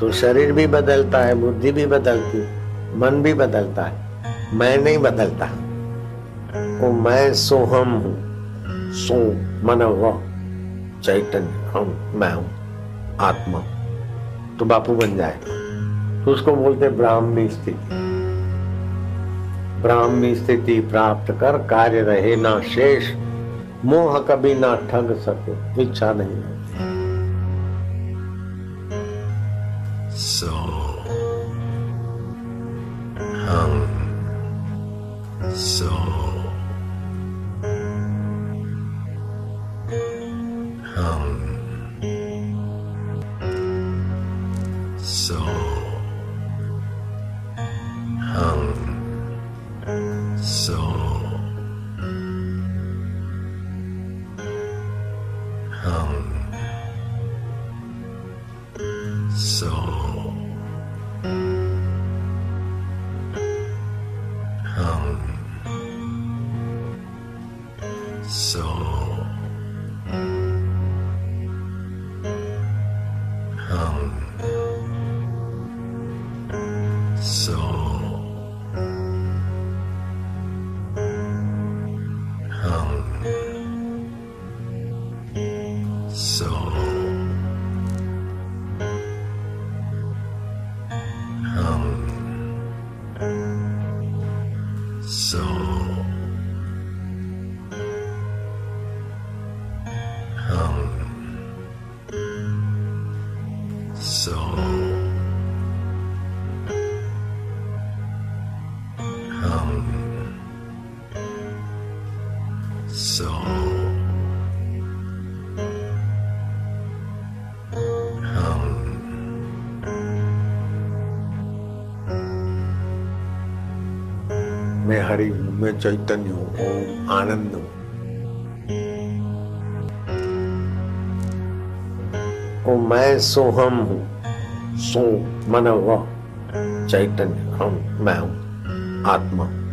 तो शरीर भी बदलता है, बुद्धि भी बदलती मन भी बदलता है। मैं नहीं बदलता। वो मैं सोहम हूँ। सो मन चैतन्य हम मैं हूँ, आत्मा। तो बापू बन जाए। तो उसको बोलते ब्राह्मी स्थिति। ब्राह्मी स्थिति प्राप्त कर, कार्य रहे, ना शेष, मोह कभी ना ठग सके, इच्छा नहीं So soul hung so मैं हरि हूँ मैं चैतन्य हूँ, ओम आनंद हूँ। ओ मैं सोहम हूँ, सो मन वह चैतन्य हम, मैं हूँ आत्मा। So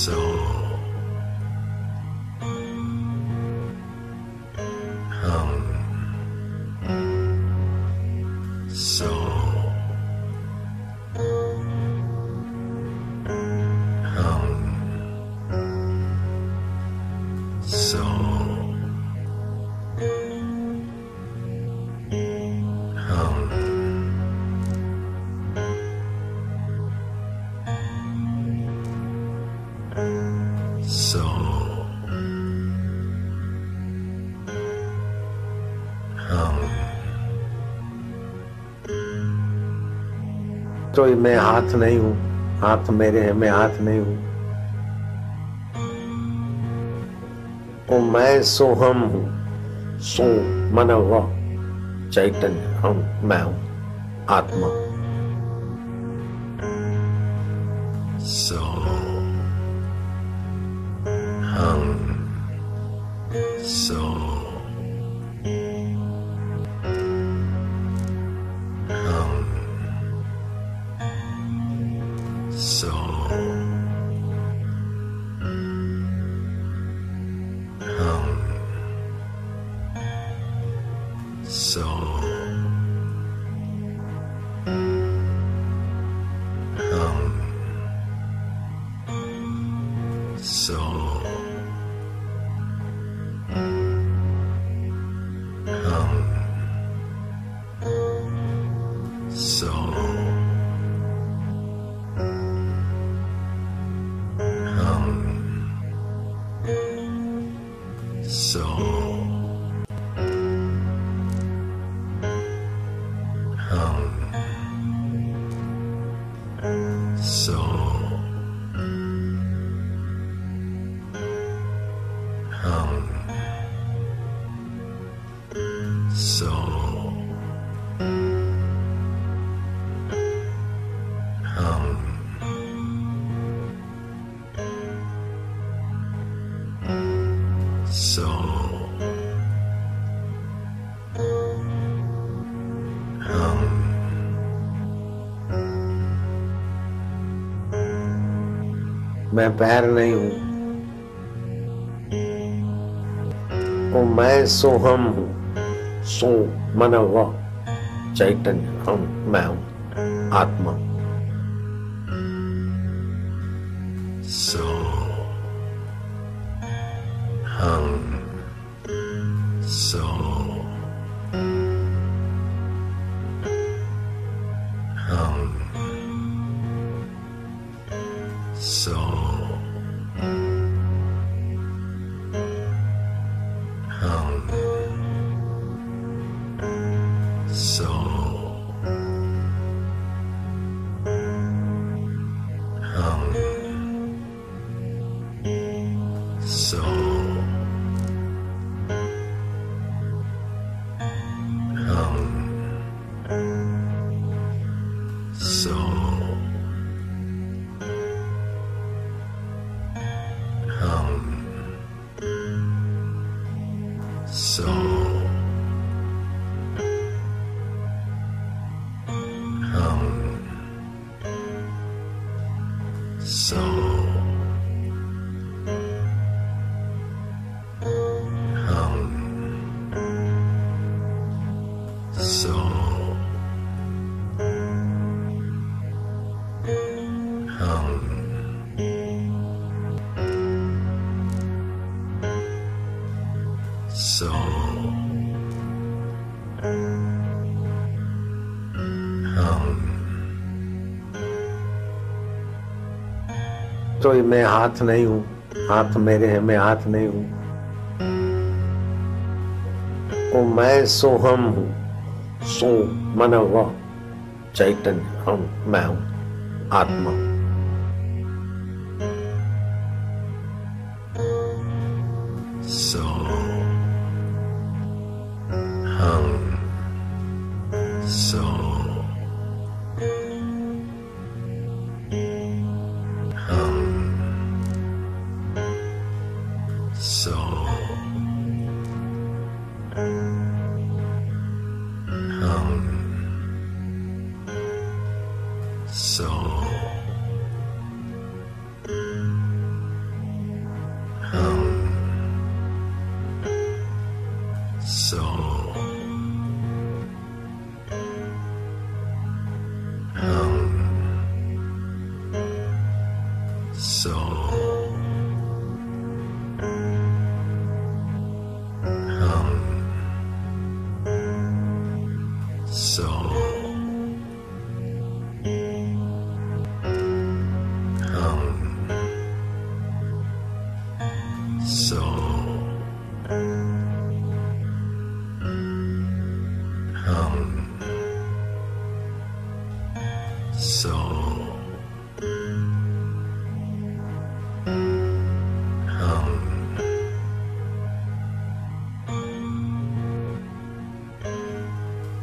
So. तो मैं हाथ नहीं हूँ। हाथ मेरे हैं, मैं हाथ नहीं हूँ। ओ, मैं सोहम हूँ। सो मन वैतन्य चैतन्य हम मैं हूँ आत्मा। So So. मैं पैर नहीं हूँ। ओ मैं सोहम हूँ। सो हुआ चैतन्य, हम, मैं हूँ। आत्मा। सो Hum. Hum. Soul. Hum. तो मैं हाथ नहीं हूँ हाथ मेरे हैं, मैं हाथ नहीं हूँ मैं सोहम हूँ सो मन व चैतन्य हम मैं हूँ आत्मा सो Hum.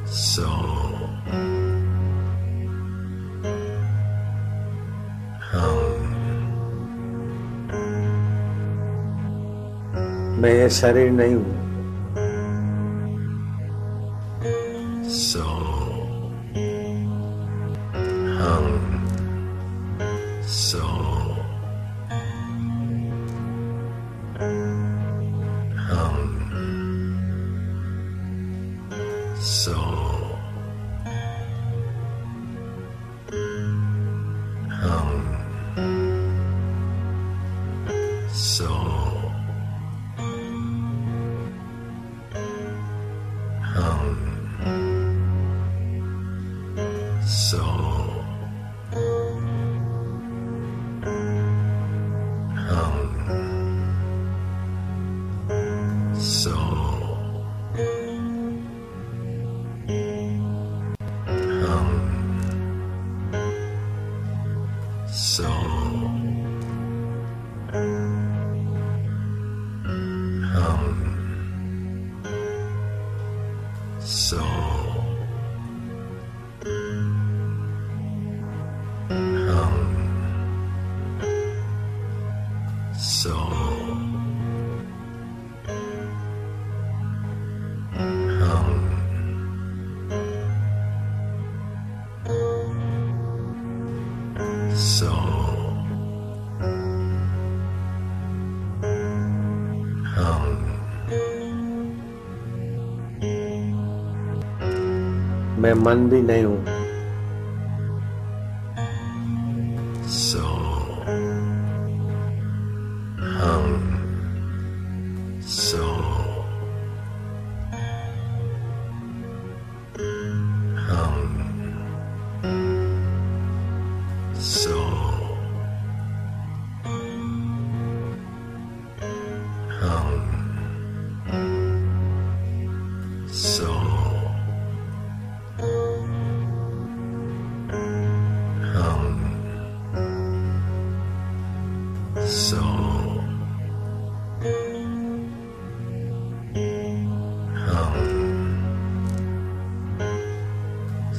Soul. Hum. मैं ये शरीर नहीं हूँ So So. मैं मन भी नहीं हूँ।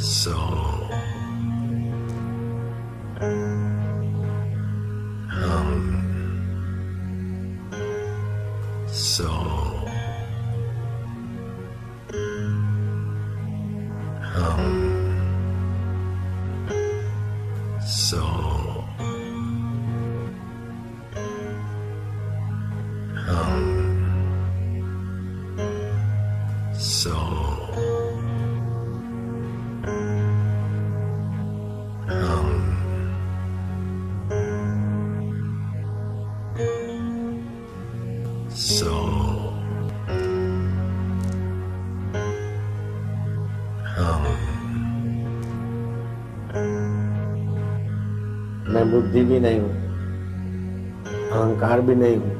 So. soul. Um, हम मैं बुद्धि भी नहीं हूँ अहंकार भी नहीं हूँ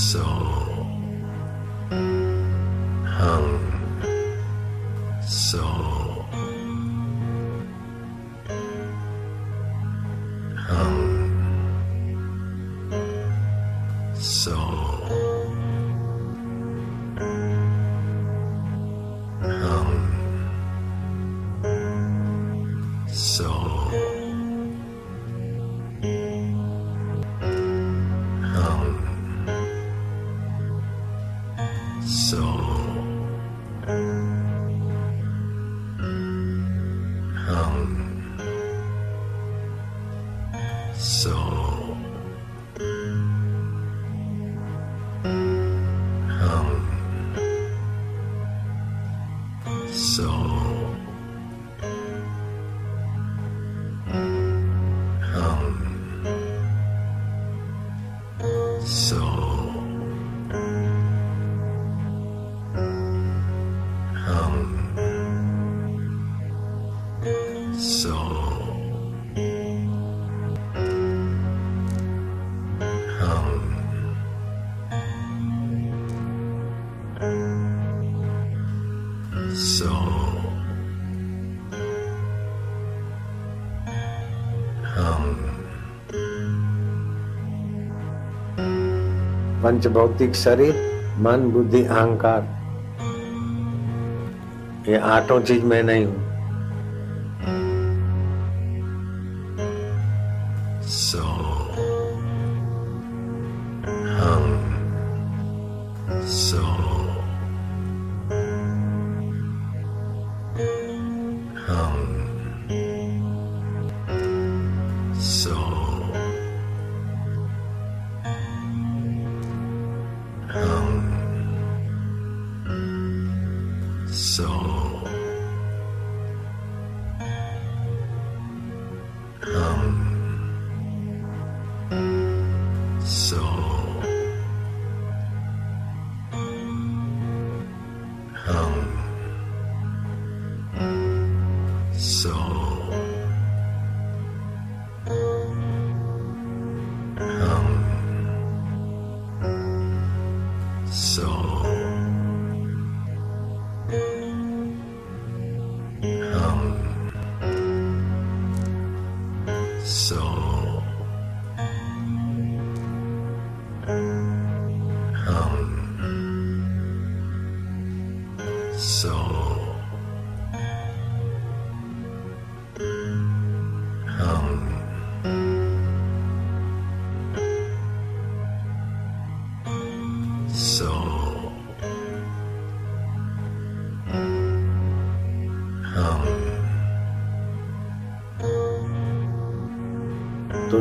सो so पंचभौतिक शरीर मन बुद्धि अहंकार। ये आठों चीज़ में नहीं हूँ। So...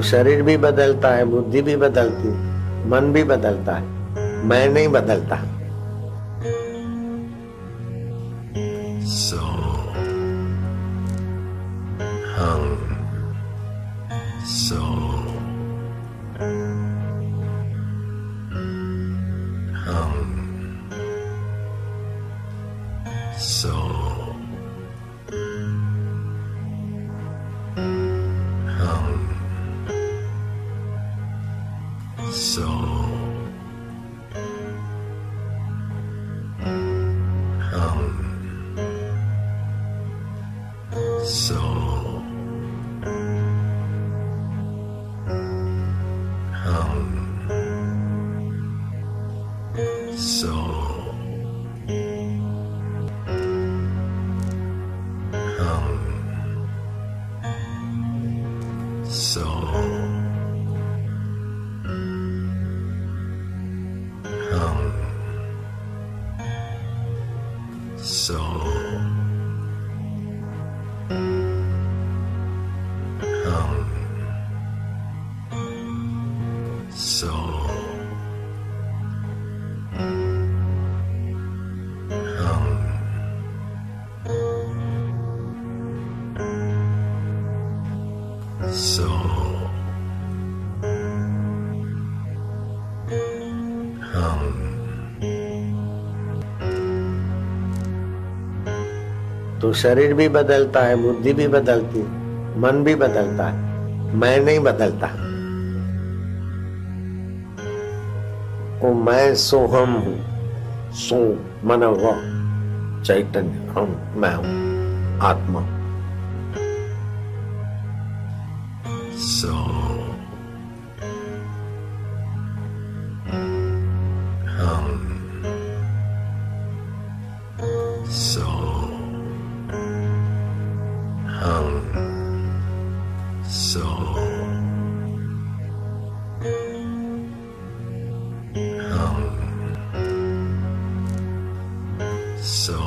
शरीर भी बदलता है बुद्धि भी बदलती मन भी बदलता है मैं नहीं बदलता so, हम so, हम so. तो शरीर भी बदलता है, बुद्धि भी बदलती है, मन भी बदलता है, मैं नहीं बदलता वो मैं सोहम हूँ, सो मन चैतन्य हम, मैं हूँ आत्मा soul. So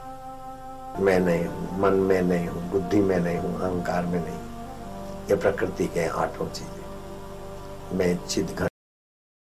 मैं नहीं हूँ, मन में नहीं हूँ, बुद्धि में नहीं हूँ, अहंकार में नहीं। ये प्रकृति के आठों चीज़ें। मैं चिद